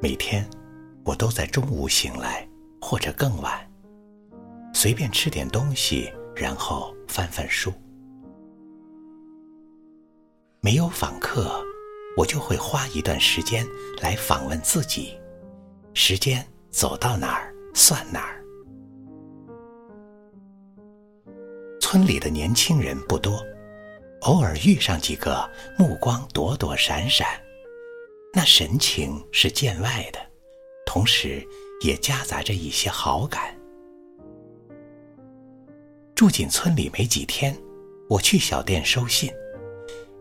每天，我都在中午醒来，或者更晚，随便吃点东西，然后翻翻书。没有访客，我就会花一段时间来访问自己。时间走到哪儿算哪儿。村里的年轻人不多，偶尔遇上几个，目光躲躲闪闪。那神情是见外的，同时也夹杂着一些好感。住进村里没几天，我去小店收信，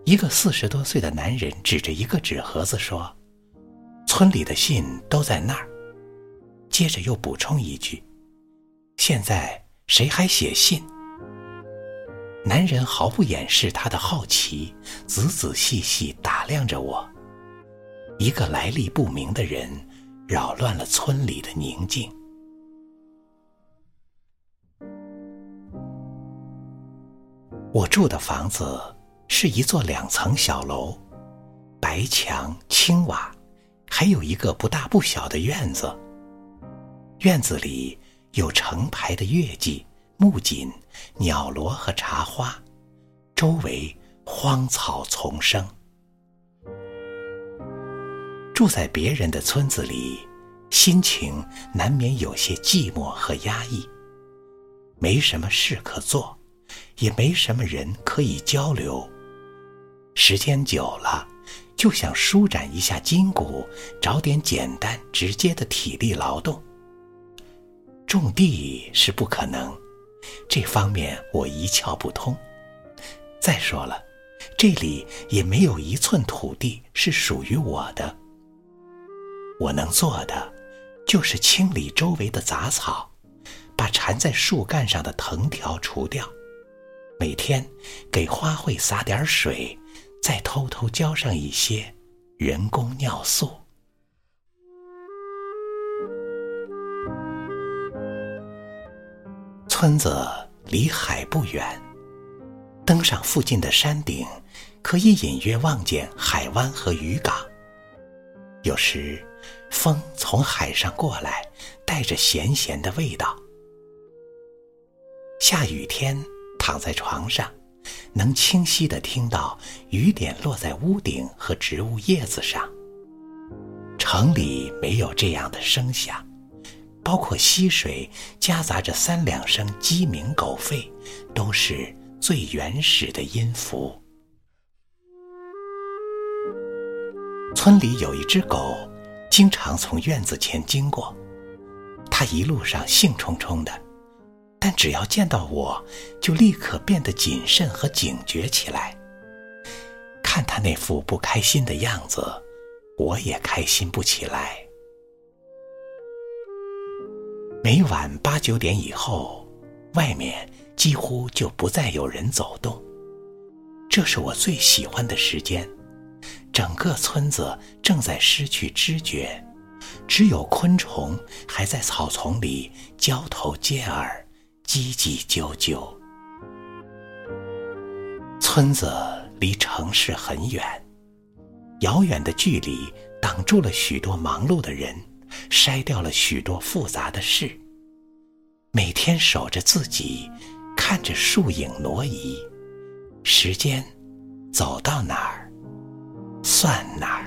一个四十多岁的男人指着一个纸盒子说：“村里的信都在那儿。”接着又补充一句：“现在谁还写信？”男人毫不掩饰他的好奇，仔仔细细打量着我。一个来历不明的人，扰乱了村里的宁静。我住的房子是一座两层小楼，白墙青瓦，还有一个不大不小的院子。院子里有成排的月季、木槿、鸟罗和茶花，周围荒草丛生。住在别人的村子里，心情难免有些寂寞和压抑。没什么事可做，也没什么人可以交流。时间久了，就想舒展一下筋骨，找点简单直接的体力劳动。种地是不可能，这方面我一窍不通。再说了，这里也没有一寸土地是属于我的。我能做的，就是清理周围的杂草，把缠在树干上的藤条除掉，每天给花卉洒点水，再偷偷浇上一些人工尿素。村子离海不远，登上附近的山顶，可以隐约望见海湾和渔港。有时。风从海上过来，带着咸咸的味道。下雨天躺在床上，能清晰的听到雨点落在屋顶和植物叶子上。城里没有这样的声响，包括溪水夹杂着三两声鸡鸣狗吠，都是最原始的音符。村里有一只狗。经常从院子前经过，他一路上兴冲冲的，但只要见到我，就立刻变得谨慎和警觉起来。看他那副不开心的样子，我也开心不起来。每晚八九点以后，外面几乎就不再有人走动，这是我最喜欢的时间。整个村子正在失去知觉，只有昆虫还在草丛里交头接耳、叽叽啾啾。村子离城市很远，遥远的距离挡住了许多忙碌的人，筛掉了许多复杂的事。每天守着自己，看着树影挪移，时间走到哪儿？算哪儿？